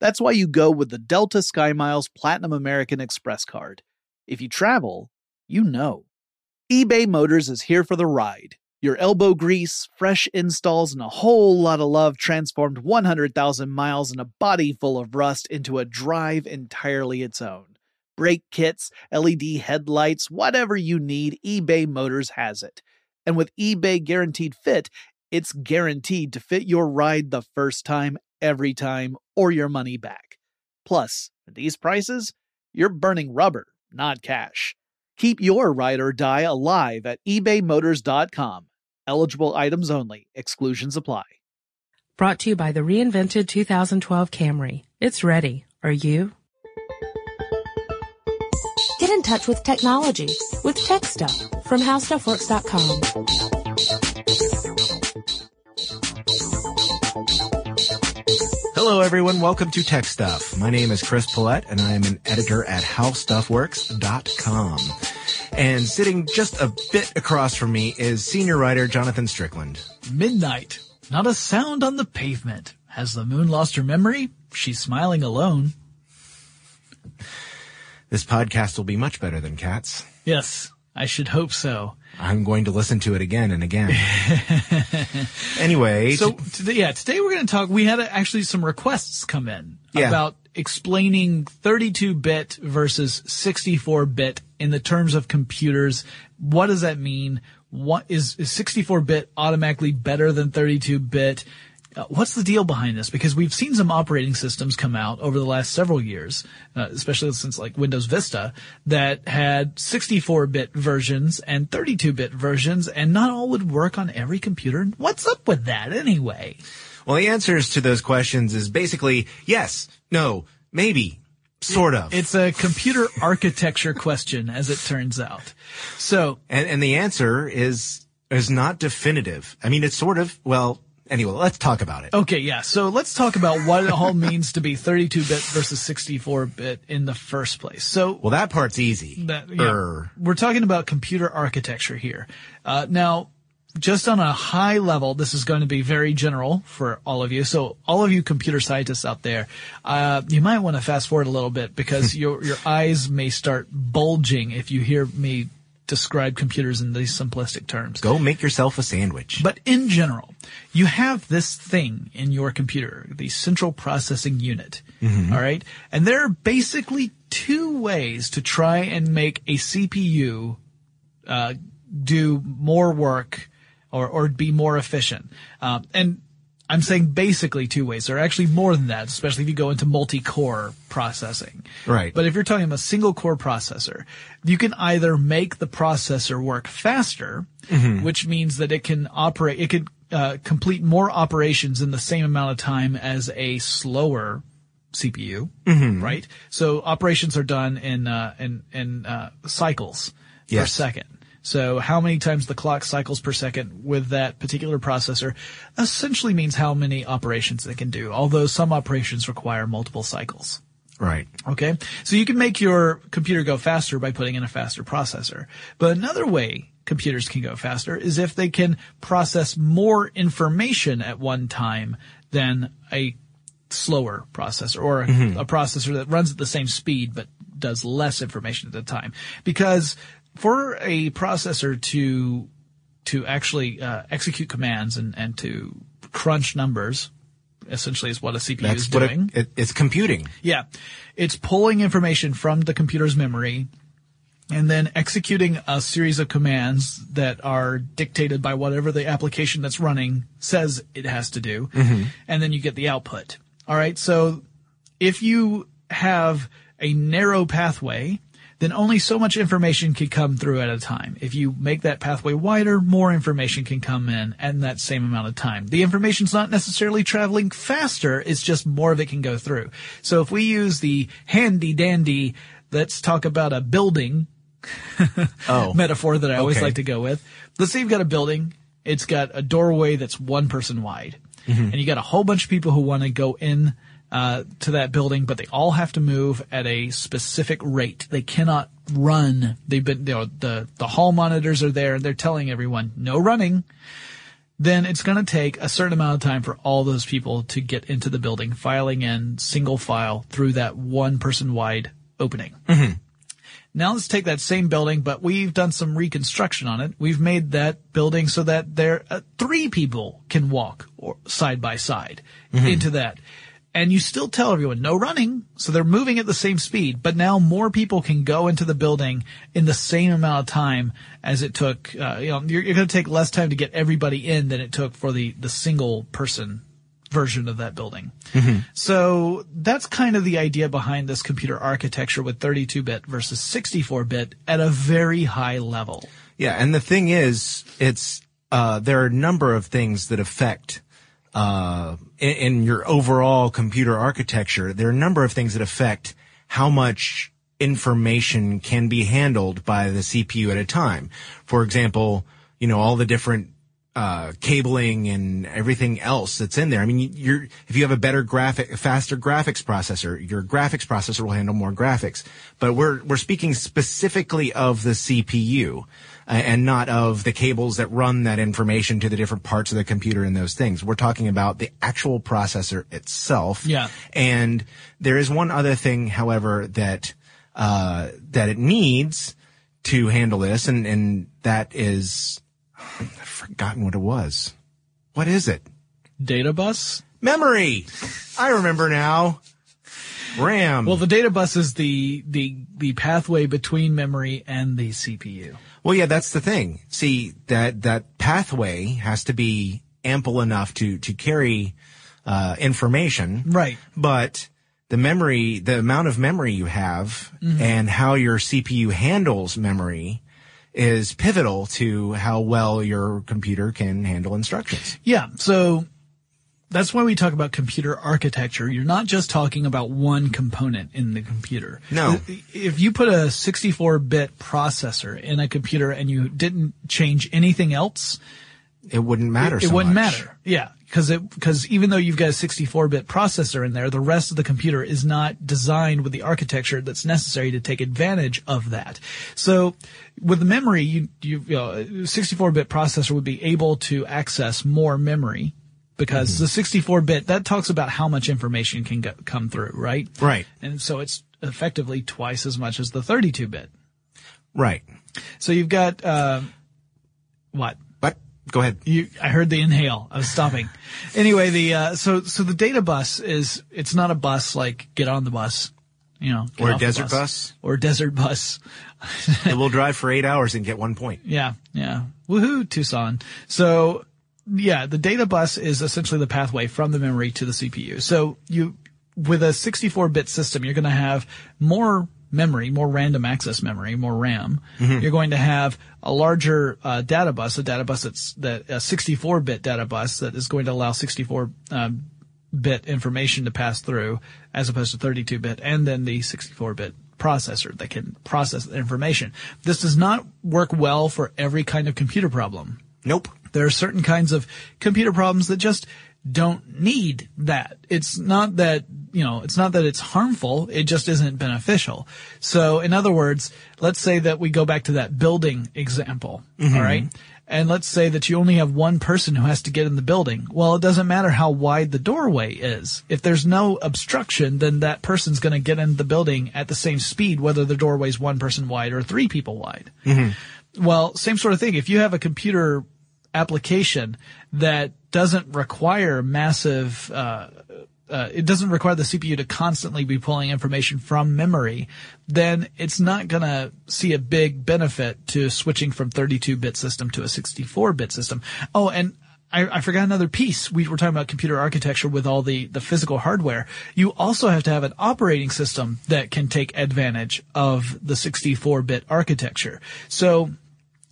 That's why you go with the Delta SkyMiles Platinum American Express card. If you travel, you know. eBay Motors is here for the ride. Your elbow grease, fresh installs, and a whole lot of love transformed 100,000 miles and a body full of rust into a drive entirely its own. Brake kits, LED headlights, whatever you need, eBay Motors has it. And with eBay Guaranteed Fit, it's guaranteed to fit your ride the first time, every time, or your money back. Plus, at these prices, you're burning rubber, not cash. Keep your ride or die alive at ebaymotors.com. Eligible items only, exclusions apply. Brought to you by the reinvented 2012 Camry. It's ready. Are you? Get in touch with technology with Tech Stuff from HowStuffWorks.com. Hello, everyone. Welcome to Tech Stuff. My name is Chris Pollette, and I am an editor at HowStuffWorks.com. And sitting just a bit across from me is senior writer Jonathan Strickland. Midnight. Not a sound on the pavement. Has the moon lost her memory? She's smiling alone. This podcast will be much better than Cats. Yes, I should hope so. I'm going to listen to it again and again. anyway, So today, yeah, today we're going to talk. We had actually some requests come in Yeah. about explaining 32-bit versus 64-bit in the terms of computers. What does that mean? What is, is 64-bit automatically better than 32-bit? Uh, what's the deal behind this? Because we've seen some operating systems come out over the last several years, uh, especially since like Windows Vista, that had 64-bit versions and 32-bit versions, and not all would work on every computer. What's up with that anyway? well, the answers to those questions is basically yes, no, maybe, sort of. It's a computer architecture question, as it turns out. So, and, and the answer is, is not definitive. I mean, it's sort of, well, anyway, let's talk about it. okay, yeah. So let's talk about what it all means to be 32-bit versus 64-bit in the first place. So, Well, that part's easy. That, yeah, Er, we're talking about computer architecture here. Uh, now, just on a high level, this is going to be very general for all of you. So, all of you computer scientists out there, uh, you might want to fast forward a little bit because your your eyes may start bulging if you hear me describe computers in these simplistic terms. go make yourself a sandwich. But in general, you have this thing in your computer, the central processing unit. all right. And there are basically two ways to try and make a CPU, uh, do more work or, or be more efficient. Um, and I'm saying basically two ways. There are actually more than that, especially if you go into multi-core processing. Right. But if you're talking about a single core processor, you can either make the processor work faster, which means that it can operate, it could uh, complete more operations in the same amount of time as a slower CPU, right? So operations are done in uh, in in uh, cycles per second. So how many times the clock cycles per second with that particular processor essentially means how many operations it can do. Although some operations require multiple cycles. Right. Okay. So you can make your computer go faster by putting in a faster processor. But another way computers can go faster is if they can process more information at one time than a slower processor or a, mm-hmm. a processor that runs at the same speed but does less information at a time. Because for a processor to to actually uh, execute commands and, and to crunch numbers, essentially is what a CPU is That's what doing. it, it, it's computing. Yeah. It's pulling information from the computer's memory and then executing a series of commands that are dictated by whatever the application that's running says it has to do. And then you get the output. All right. So if you have a narrow pathway, then only so much information can come through at a time. If you make that pathway wider, more information can come in in that same amount of time. The information's not necessarily traveling faster, it's just more of it can go through. So if we use the handy dandy, let's talk about a building Oh. metaphor that I always Okay. like to go with. Let's say you've got a building. It's got a doorway that's one person wide, Mm-hmm. and you got a whole bunch of people who want to go in uh, to that building, but they all have to move at a specific rate. They cannot run. They've been you know, the the hall monitors are there, and they're telling everyone no running. Then it's going to take a certain amount of time for all those people to get into the building, filing in single file through that one person wide opening. Now let's take that same building, but we've done some reconstruction on it. We've made that building so that there uh, three people can walk or side by side into that. And you still tell everyone no running, so they're moving at the same speed. But now more people can go into the building in the same amount of time as it took. Uh, you know, you're, you're going to take less time to get everybody in than it took for the the single person version of that building. So that's kind of the idea behind this computer architecture with 32-bit versus 64-bit at a very high level. Yeah, and the thing is, it's uh, there are a number of things that affect uh, in, in your overall computer architecture. There are a number of things that affect how much information can be handled by the CPU at a time. For example, you know all the different uh, cabling and everything else that's in there. I mean, you're if you have a better graphic, faster graphics processor, your graphics processor will handle more graphics. But we're we're speaking specifically of the CPU and not of the cables that run that information to the different parts of the computer and those things. We're talking about the actual processor itself. Yeah. And there is one other thing, however, that uh, that it needs to handle this, and and that is I've forgotten what it was. What is it? Data bus? Memory. I remember now. RAM. Well, the data bus is the, the, the pathway between memory and the CPU. Well, yeah, that's the thing. See, that, that pathway has to be ample enough to, to carry, uh, information. Right. But the memory, the amount of memory you have Mm-hmm. and how your CPU handles memory is pivotal to how well your computer can handle instructions. Yeah. So that's why we talk about computer architecture. You're not just talking about one component in the computer. No. If you put a 64-bit processor in a computer and you didn't change anything else, It wouldn't matter it, it so wouldn't much. matter. Yeah. Cause it, cause even though you've got a 64-bit processor in there, the rest of the computer is not designed with the architecture that's necessary to take advantage of that. So with the memory, you, you, you know, a 64-bit processor would be able to access more memory because the 64-bit, that talks about how much information can go, come through, right? Right. And so it's effectively twice as much as the 32-bit. Right. So you've got, uh, what? But go ahead. You, I heard the inhale. I was stopping. anyway, the uh, so so the data bus is it's not a bus like get on the bus, you know, Or a desert bus. or a desert bus. it will drive for eight hours and get one point. Yeah, yeah. Woohoo, Tucson. So yeah, the data bus is essentially the pathway from the memory to the CPU. So you, with a 64-bit system, you're going to have more memory, more random access memory, more RAM. You're going to have a larger uh, data bus, a data bus that's that a 64-bit data bus that is going to allow 64 um, bit information to pass through as opposed to 32 bit, and then the 64 bit processor that can process the information. This does not work well for every kind of computer problem. Nope. There are certain kinds of computer problems that just don't need that. It's not that, you know, it's not that it's harmful. It just isn't beneficial. So in other words, let's say that we go back to that building example. Mm-hmm. all right. And let's say that you only have one person who has to get in the building. Well, it doesn't matter how wide the doorway is. If there's no obstruction, then that person's going to get in the building at the same speed, whether the doorway's one person wide or three people wide. Mm-hmm. Well, same sort of thing. If you have a computer application that doesn't require massive, uh, uh, it doesn't require the CPU to constantly be pulling information from memory, then it's not going to see a big benefit to switching from 32-bit system to a 64-bit system. Oh, and I, I forgot another piece. We were talking about computer architecture with all the, the physical hardware. You also have to have an operating system that can take advantage of the 64-bit architecture. So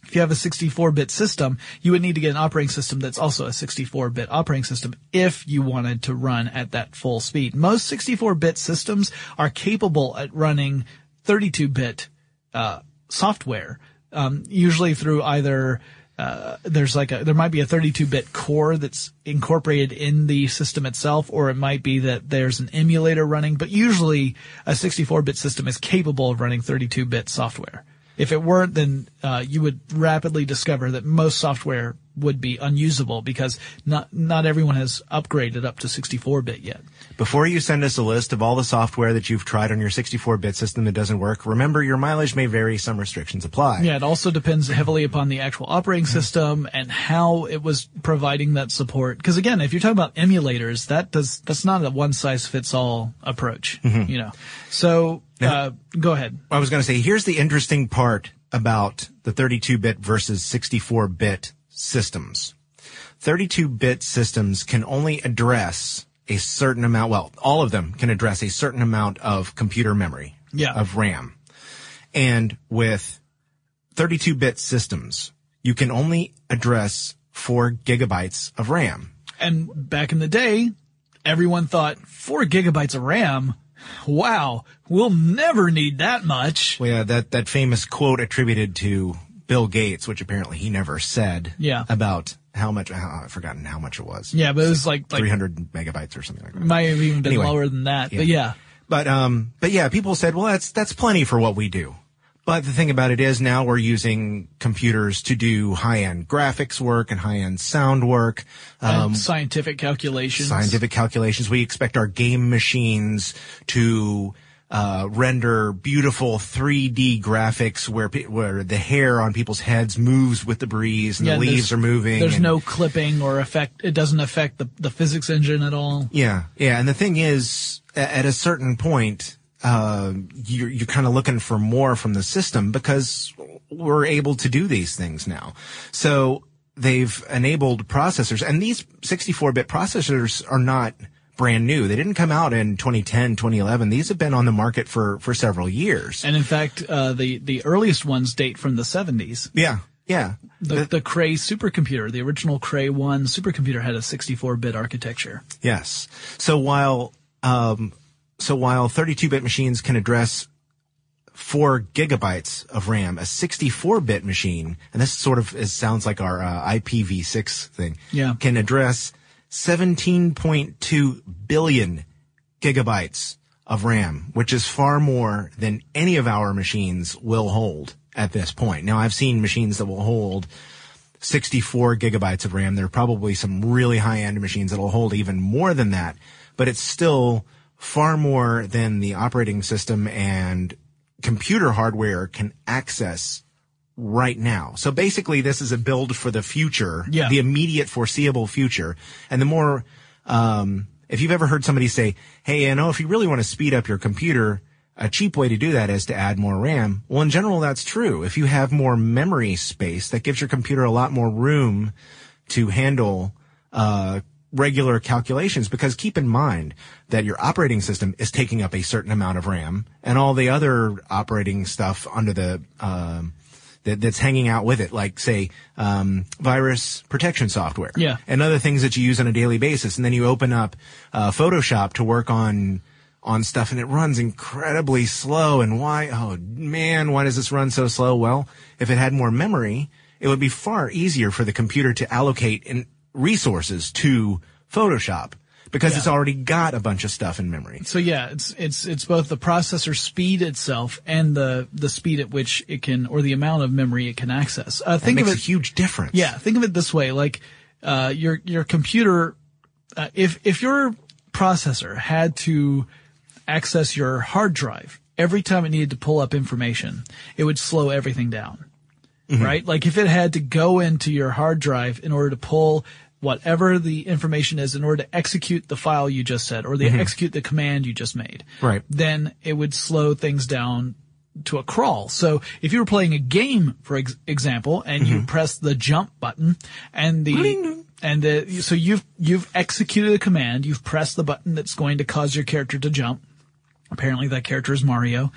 if you have a 64-bit system, you would need to get an operating system that's also a 64-bit operating system if you wanted to run at that full speed. Most 64-bit systems are capable at running 32-bit uh, software, um, usually through either uh, there's like a there might be a 32-bit core that's incorporated in the system itself, or it might be that there's an emulator running. But usually, a 64-bit system is capable of running 32-bit software. If it weren't, then uh, you would rapidly discover that most software would be unusable because not not everyone has upgraded up to 64-bit yet. Before you send us a list of all the software that you've tried on your 64-bit system that doesn't work, remember your mileage may vary. Some restrictions apply. Yeah, it also depends heavily upon the actual operating system and how it was providing that support. Because again, if you're talking about emulators, that does that's not a one size fits all approach. You know, so uh, go ahead. I was going to say, here's the interesting part about the 32-bit versus 64-bit systems. 32-bit systems can only address a certain amount, well, all of them can address a certain amount of computer memory, Yeah. of RAM. And with 32-bit systems, you can only address four gigabytes of RAM. And back in the day, everyone thought four gigabytes of RAM. Wow, we'll never need that much. Well, yeah, that, that famous quote attributed to Bill Gates, which apparently he never said Yeah. about how much, how, I've forgotten how much it was. Yeah, but it was like like 300 megabytes or something like that. might have even been Anyway. lower than that. But yeah, But um, but yeah, people said, well, that's that's plenty for what we do. But the thing about it is now we're using computers to do high-end graphics work and high-end sound work, um, scientific calculations. scientific calculations. We expect our game machines to uh, render beautiful 3D graphics where pe- where the hair on people's heads moves with the breeze and Yeah, the leaves are moving. There's and- no clipping or effect. It doesn't affect the the physics engine at all. Yeah, yeah, and the thing is, at a certain point, uh, you're you're kind of looking for more from the system because we're able to do these things now. So they've enabled processors, and these 64-bit processors are not brand new. They didn't come out in 2010, 2011. These have been on the market for for several years. And in fact, uh, the the earliest ones date from the 70s. yeah, yeah. The, the Cray supercomputer, the original Cray 1 supercomputer had a 64-bit architecture. Yes. So while um, so while 32-bit machines can address four gigabytes of RAM, a 64-bit machine, and this sort of is, sounds like our uh, IPv6 thing, Yeah. can address 17.2 billion gigabytes of RAM, which is far more than any of our machines will hold at this point. Now, I've seen machines that will hold 64 gigabytes of RAM. There are probably some really high end machines that'll hold even more than that, but it's still far more than the operating system and computer hardware can access right now. So basically this is a build for the future, Yeah. the immediate foreseeable future. And the more, um, if you've ever heard somebody say, Hey, you know, if you really want to speed up your computer, a cheap way to do that is to add more RAM. Well, in general, that's true. If you have more memory space, that gives your computer a lot more room to handle, uh, regular calculations because keep in mind that your operating system is taking up a certain amount of RAM and all the other operating stuff under the, um, that, that's hanging out with it, like say, um, virus protection software. Yeah. And other things that you use on a daily basis. And then you open up, uh, Photoshop to work on, on stuff and it runs incredibly slow. And why? Oh man, why does this run so slow? Well, if it had more memory, it would be far easier for the computer to allocate in resources to Photoshop because Yeah. it's already got a bunch of stuff in memory. So yeah, it's it's it's both the processor speed itself and the the speed at which it can or the amount of memory it can access. Uh, That think of makes it a huge difference. Yeah, think of it this way: like uh, your your computer, uh, if if your processor had to access your hard drive every time it needed to pull up information, it would slow everything down. Right? Like if it had to go into your hard drive in order to pull whatever the information is in order to execute the file you just said or the mm-hmm. execute the command you just made. Right. Then it would slow things down to a crawl. So if you were playing a game, for ex- example, and you mm-hmm. press the jump button and the and the so you've you've executed a command, you've pressed the button that's going to cause your character to jump. Apparently that character is Mario.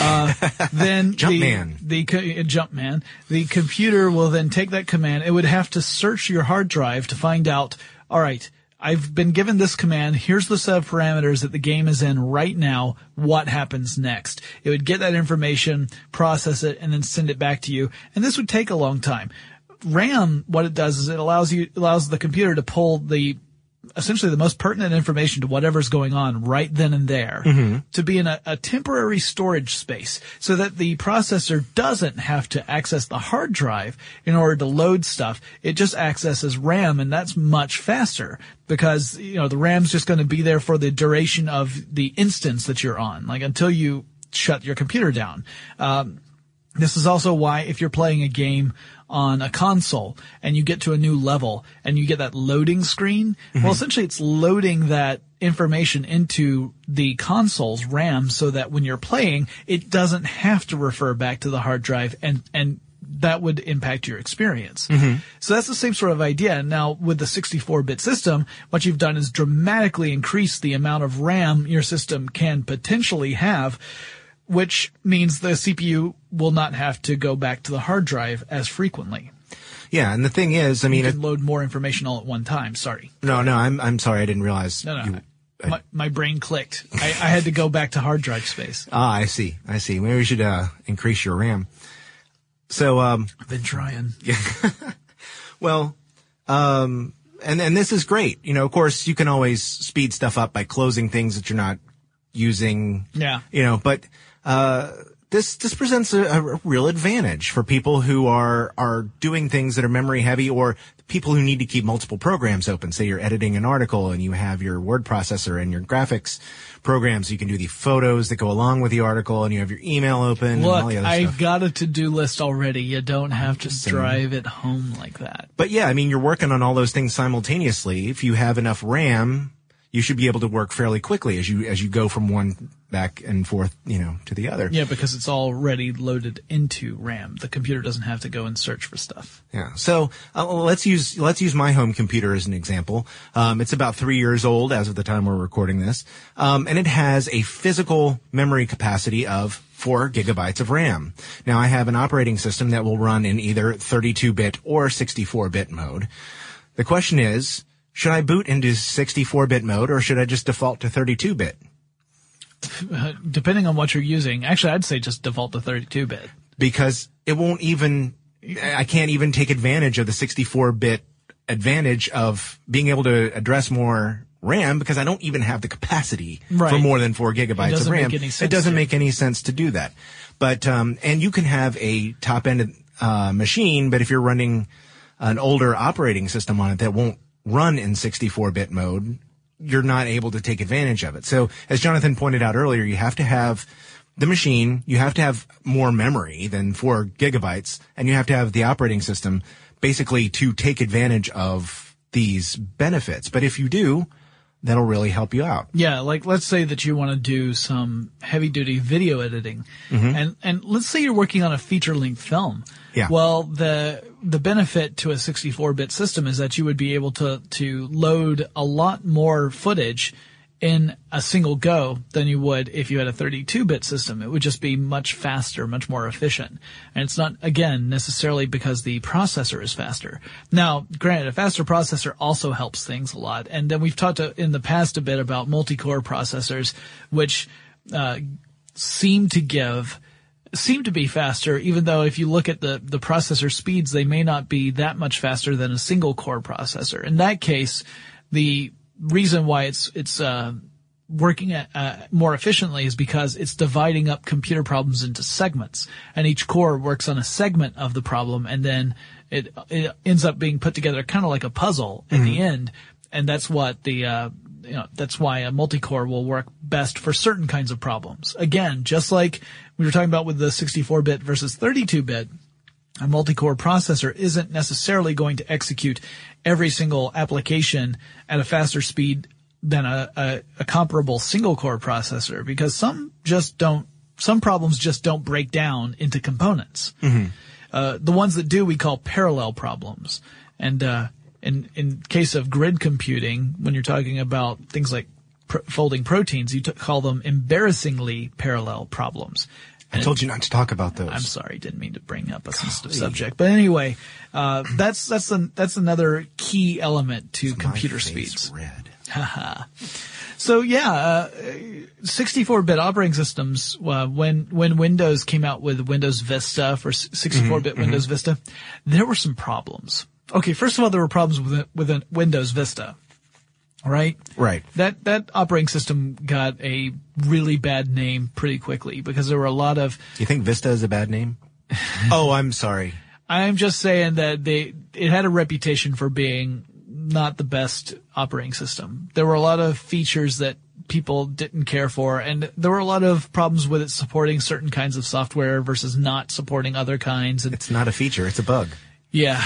Uh, then Jumpman. the, the co- uh, Jumpman, the computer will then take that command. It would have to search your hard drive to find out, all right, I've been given this command. Here's the set of parameters that the game is in right now. What happens next? It would get that information, process it, and then send it back to you. And this would take a long time. RAM, what it does is it allows you, allows the computer to pull the essentially the most pertinent information to whatever's going on right then and there to be in a, a temporary storage space so that the processor doesn't have to access the hard drive in order to load stuff. It just accesses RAM and that's much faster because, you know, the RAM's just going to be there for the duration of the instance that you're on, like until you shut your computer down. Um, this is also why if you're playing a game on a console and you get to a new level and you get that loading screen, mm-hmm. well, essentially it's loading that information into the console's RAM so that when you're playing, it doesn't have to refer back to the hard drive and, and that would impact your experience. Mm-hmm. So that's the same sort of idea. Now with the 64-bit system, what you've done is dramatically increase the amount of RAM your system can potentially have which means the CPU will not have to go back to the hard drive as frequently. Yeah. And the thing is, I mean, You can load more information all at one time. Sorry. no, no, I'm, I'm sorry. I didn't realize No, no. you, my, my brain clicked. I, I had to go back to hard drive space. ah, I see. I see. Maybe we should, uh, increase your RAM. So, um, I've been trying. Yeah. Well, um, and and this is great. You know, of course, you can always speed stuff up by closing things that you're not using. Yeah. You know, but uh, this this presents a, a real advantage for people who are are doing things that are memory heavy, or people who need to keep multiple programs open. Say you're editing an article and you have your word processor and your graphics programs. You can do the photos that go along with the article, and you have your email open. and all Look, the other I've got a to-do list already. You don't have to drive it home like that. But yeah, I mean, you're working on all those things simultaneously. If you have enough RAM, you should be able to work fairly quickly as you as you go from one back and forth, you know, to the other. Yeah, because it's already loaded into RAM. The computer doesn't have to go and search for stuff. Yeah. So uh, let's use let's use my home computer as an example. Um, it's about three years old as of the time we're recording this, um, and it has a physical memory capacity of four gigabytes of RAM. Now I have an operating system that will run in either 32-bit or 64-bit mode. The question is, should I boot into 64-bit mode or should I just default to 32-bit? Uh, depending on what you're using, actually, I'd say just default to 32-bit. because it won't even I can't even take advantage of the 64-bit advantage of being able to address more RAM because I don't even have the capacity for more than four gigabytes of doesn't RAM. make any sense it doesn't make any sense to do that. But um, and you can have a top end uh, machine, but if you're running an older operating system on it that won't run in 64-bit mode, you're not able to take advantage of it. So as Jonathan pointed out earlier, you have to have the machine, you have to have more memory than four gigabytes, and you have to have the operating system basically to take advantage of these benefits. But if you do, that'll really help you out. Yeah, like let's say that you want to do some heavy duty video editing mm-hmm. and, and let's say you're working on a feature length film. Yeah. Well, the, the benefit to a 64 bit system is that you would be able to, to load a lot more footage in a single go than you would if you had a 32 bit system. It would just be much faster, much more efficient. And it's not, again, necessarily because the processor is faster. Now, granted, a faster processor also helps things a lot. And then we've talked to, in the past a bit about multi-core processors, which, uh, seem to give seem to be faster, even though if you look at the, the processor speeds, they may not be that much faster than a single core processor. In that case, the reason why it's, it's, uh, working at, uh, more efficiently is because it's dividing up computer problems into segments and each core works on a segment of the problem and then it, it ends up being put together kind of like a puzzle at the end. And that's what the, uh, you know, that's why a multi-core will work best for certain kinds of problems. Again, just like we were talking about with the 64-bit versus 32-bit, a multi-core processor isn't necessarily going to execute every single application at a faster speed than a, a, a comparable single-core processor because some just don't, some problems just don't break down into components. Uh, the ones that do we call parallel problems. And, uh, in, in case of grid computing, when you're talking about things like pr- folding proteins, you t- call them embarrassingly parallel problems. I told you not to talk about those. I'm sorry, didn't mean to bring up a sensitive subject, but anyway, uh, that's that's an, that's another key element to My computer speeds. Red. So yeah, uh, 64-bit operating systems. Uh, when when Windows came out with Windows Vista for 64-bit Windows Vista, there were some problems. Okay, first of all, there were problems with with Windows Vista, right? Right. That that operating system got a really bad name pretty quickly because there were a lot of. You think Vista is a bad name? oh, I'm sorry. I'm just saying that they it had a reputation for being not the best operating system. There were a lot of features that people didn't care for, and there were a lot of problems with it supporting certain kinds of software versus not supporting other kinds. And It's not a feature. It's a bug. yeah,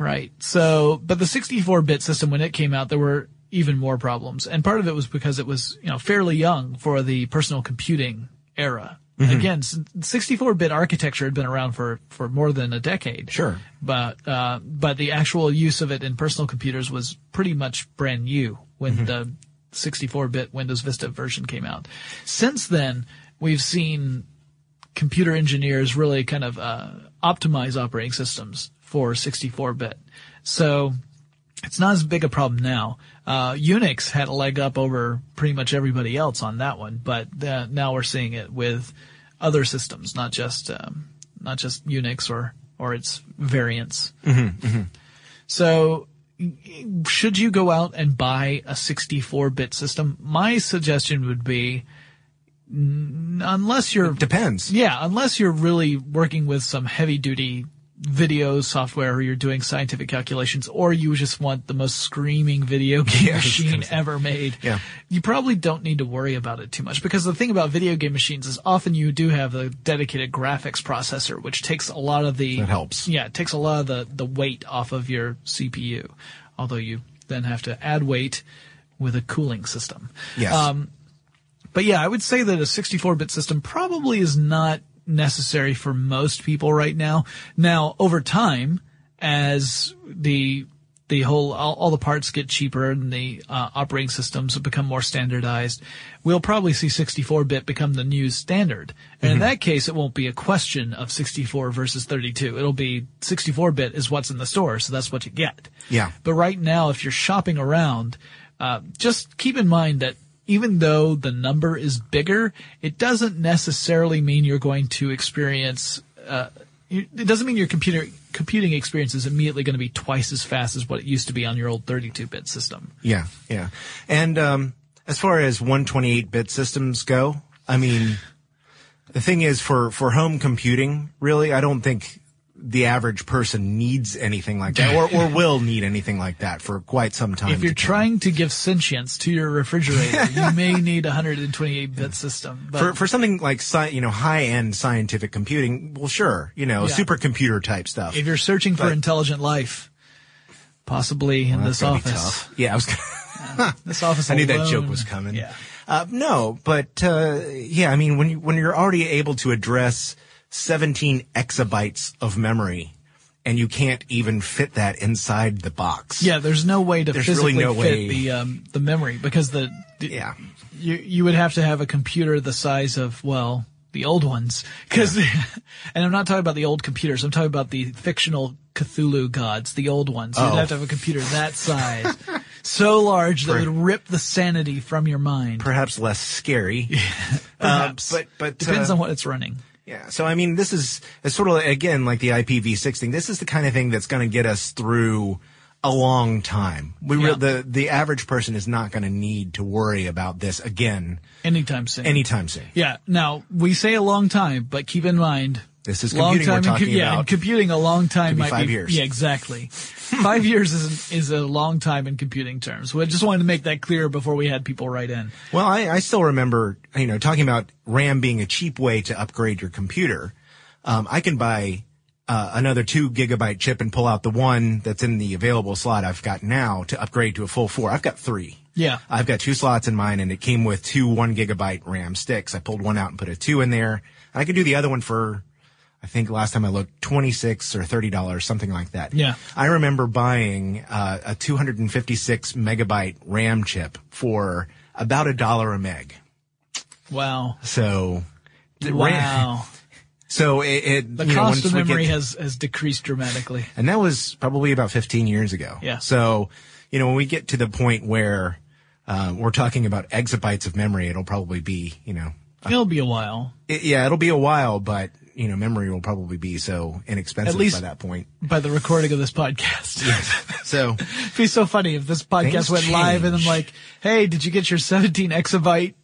right. So, but the 64-bit system when it came out, there were even more problems, and part of it was because it was you know fairly young for the personal computing era. Again, 64-bit architecture had been around for for more than a decade. Sure. but uh, but the actual use of it in personal computers was pretty much brand new when the 64-bit Windows Vista version came out. Since then, we've seen computer engineers really kind of uh, optimize operating systems for 64-bit. So it's not as big a problem now. Uh, Unix had a leg up over pretty much everybody else on that one, but uh, now we're seeing it with other systems, not just um, not just Unix or or its variants. So, should you go out and buy a 64-bit system? My suggestion would be, n- unless you're Depends. yeah, unless you're really working with some heavy duty video software or you're doing scientific calculations or you just want the most screaming video game machine ever made. Yeah. You probably don't need to worry about it too much because the thing about video game machines is often you do have a dedicated graphics processor which takes a lot of the That helps. Yeah, it takes a lot of the the weight off of your CPU. Although you then have to add weight with a cooling system. Yes. Um, but yeah, I would say that a 64-bit system probably is not necessary for most people right now. Now, over time, as the the whole all, all the parts get cheaper and the uh, operating systems become more standardized, we'll probably see 64-bit become the new standard. And in that case, it won't be a question of 64 versus 32. It'll be 64-bit is what's in the store, so that's what you get. Yeah. But right now, if you're shopping around, uh, just keep in mind that even though the number is bigger, it doesn't necessarily mean you're going to experience. Uh, it doesn't mean your computer computing experience is immediately going to be twice as fast as what it used to be on your old 32-bit system. Yeah, yeah. And um, as far as 128-bit systems go, I mean, the thing is for for home computing, really, I don't think the average person needs anything like that, or or will need anything like that for quite some time. If you're to trying to give sentience to your refrigerator, you may need a 128-bit system. But for for something like sci- you know high end scientific computing, well, sure, you know, Yeah. supercomputer type stuff. if you're searching for intelligent life, possibly in this that's gonna be office. Yeah, I was. Gonna This office I knew that joke was coming. Yeah. Uh, no, but uh, yeah, I mean, when you when you're already able to address 17 exabytes of memory, and you can't even fit that inside the box. Yeah, there's no way to There's physically really no fit way- the um, the memory because the, the Yeah. you you would have to have a computer the size of well the old ones because and I'm not talking about the old computers I'm talking about the fictional Cthulhu gods the old ones you'd Oh. have to have a computer that size so large that Per- would rip the sanity from your mind Perhaps less scary. perhaps but but depends uh, on what it's running Yeah. So I mean, this is it's sort of again like the IPv6 thing. This is the kind of thing that's going to get us through a long time. We re- the the average person is not going to need to worry about this again anytime soon anytime soon. yeah now we say a long time but keep in mind This is long computing we're time in, yeah, about. computing a long time be might five be years. yeah exactly five years is is a long time in computing terms we just wanted to make that clear before we had people write in Well, I, I still remember, you know, talking about RAM being a cheap way to upgrade your computer. Um, I can buy uh, another two gigabyte chip and pull out the one that's in the available slot I've got now to upgrade to a full four. I've got three. Yeah. I've got two slots in mine and it came with two one gigabyte RAM sticks. I pulled one out and put a two in there. And I could do the other one for, I think last time I looked, 26 or $30, something like that. Yeah. I remember buying uh, a 256 megabyte RAM chip for about a dollar a meg. wow So, the RAM- wow so it, it the you know, cost of memory get- has has decreased dramatically and that was probably about 15 years ago. Yeah. So, you know, when we get to the point where uh, we're talking about exabytes of memory, it'll probably be, you know, it'll be a while it, yeah, it'll be a while, but you know, memory will probably be so inexpensive At least- by that point. by the recording of this podcast So, it'd be so funny if this podcast went live and I'm like hey did you get your 17 exabyte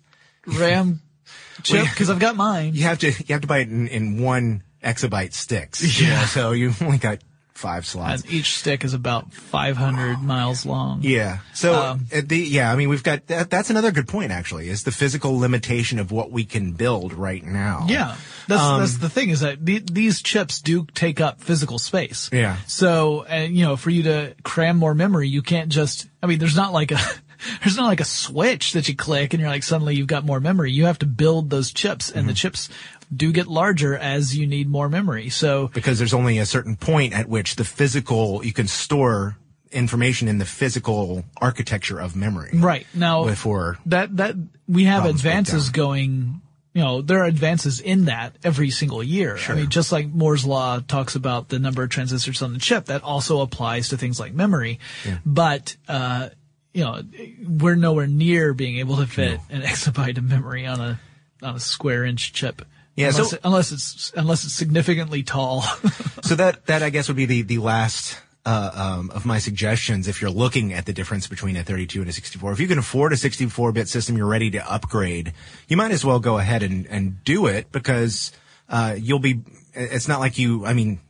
ram chip because I've got mine you have to you have to buy it in, in one exabyte sticks. you Yeah. know, so you only got five slots. and each stick is about 500 miles long Yeah. So Um, uh, the yeah, I mean, we've got that. That's another good point. Actually, is the physical limitation of what we can build right now. Yeah, that's Um, that's the thing is that the, these chips do take up physical space. Yeah. So, and you know, for you to cram more memory, you can't just. I mean, there's not like a there's not like a switch that you click and you're like suddenly you've got more memory. You have to build those chips, and Mm-hmm. the chips do get larger as you need more memory. So, Because there's only a certain point at which the physical you can store information in the physical architecture of memory. right. Now Before that that we have advances going you know there are advances in that every single year. I mean just like moore's law talks about the number of transistors on the chip that also applies to things like memory. But uh you know we're nowhere near being able to fit an exabyte of memory on a on a square inch chip Yeah, unless, so- it- unless it's unless it's significantly tall so that that I guess would be the the last uh, um, of my suggestions if you're looking at the difference between a 32 and a 64. If you can afford a 64-bit system, you're ready to upgrade. You might as well go ahead and and do it because uh, you'll be. It's not like you. I mean,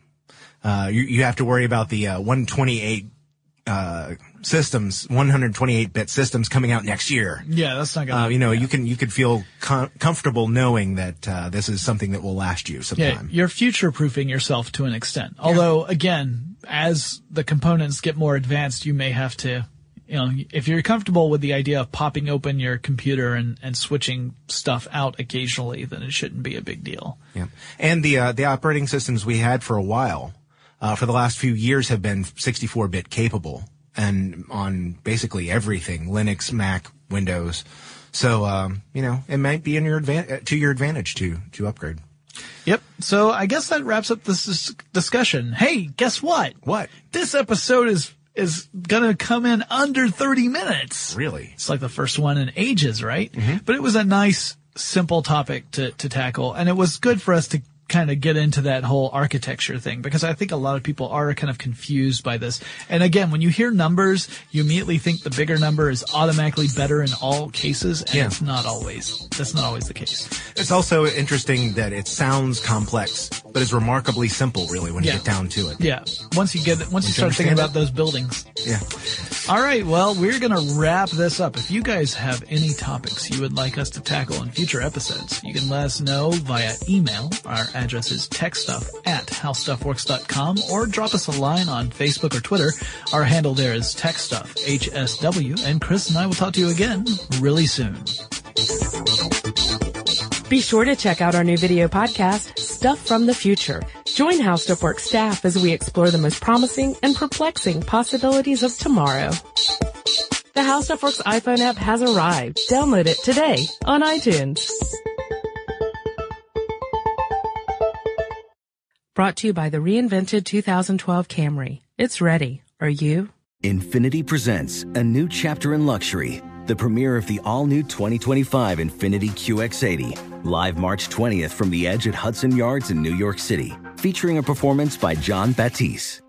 uh, you you have to worry about the uh, 128 uh, systems, 128-bit systems coming out next year. yeah that's not gonna Uh, you know, you can you could feel com- comfortable knowing that uh, this is something that will last you some Yeah, time. you're future proofing yourself to an extent. Although, again, as the components get more advanced, you may have to, you know, if you're comfortable with the idea of popping open your computer and, and switching stuff out occasionally, then it shouldn't be a big deal. Yeah. And the uh, the operating systems we had for a while, uh, for the last few years, have been 64-bit capable and on basically everything: Linux, Mac, Windows. So um, you know, it might be in your advan- uh, to your advantage to to upgrade. Yep. So I guess that wraps up this dis- discussion. Hey, guess what? What? This episode is is gonna come in under 30 minutes. Really? It's like the first one in ages, right? But it was a nice, simple topic to, to tackle. And it was good for us to kind of get into that whole architecture thing because I think a lot of people are kind of confused by this. And again, when you hear numbers, you immediately think the bigger number is automatically better in all cases. And Yeah. it's not always. That's not always the case. It's also interesting that it sounds complex, but it's remarkably simple, really, when Yeah. you get down to it. Yeah. Once you get, once you you start thinking about those buildings. Yeah. All right, well, we're going to wrap this up. If you guys have any topics you would like us to tackle in future episodes, you can let us know via email. Our address is techstuff at howstuffworks.com or drop us a line on Facebook or Twitter. Our handle there is techstuff, HSW, and Chris and I will talk to you again really soon. Be sure to check out our new video podcast, Stuff from the Future. Join HowStuffWorks staff as we explore the most promising and perplexing possibilities of tomorrow. The HowStuffWorks iPhone app has arrived. Download it today on iTunes. Brought to you by the reinvented 2012 Camry. It's ready. Are you? Infiniti presents a new chapter in luxury, the premiere of the all new 2025 Infiniti QX80, live March 20th from the edge at Hudson Yards in New York City, featuring a performance by Jon Batiste.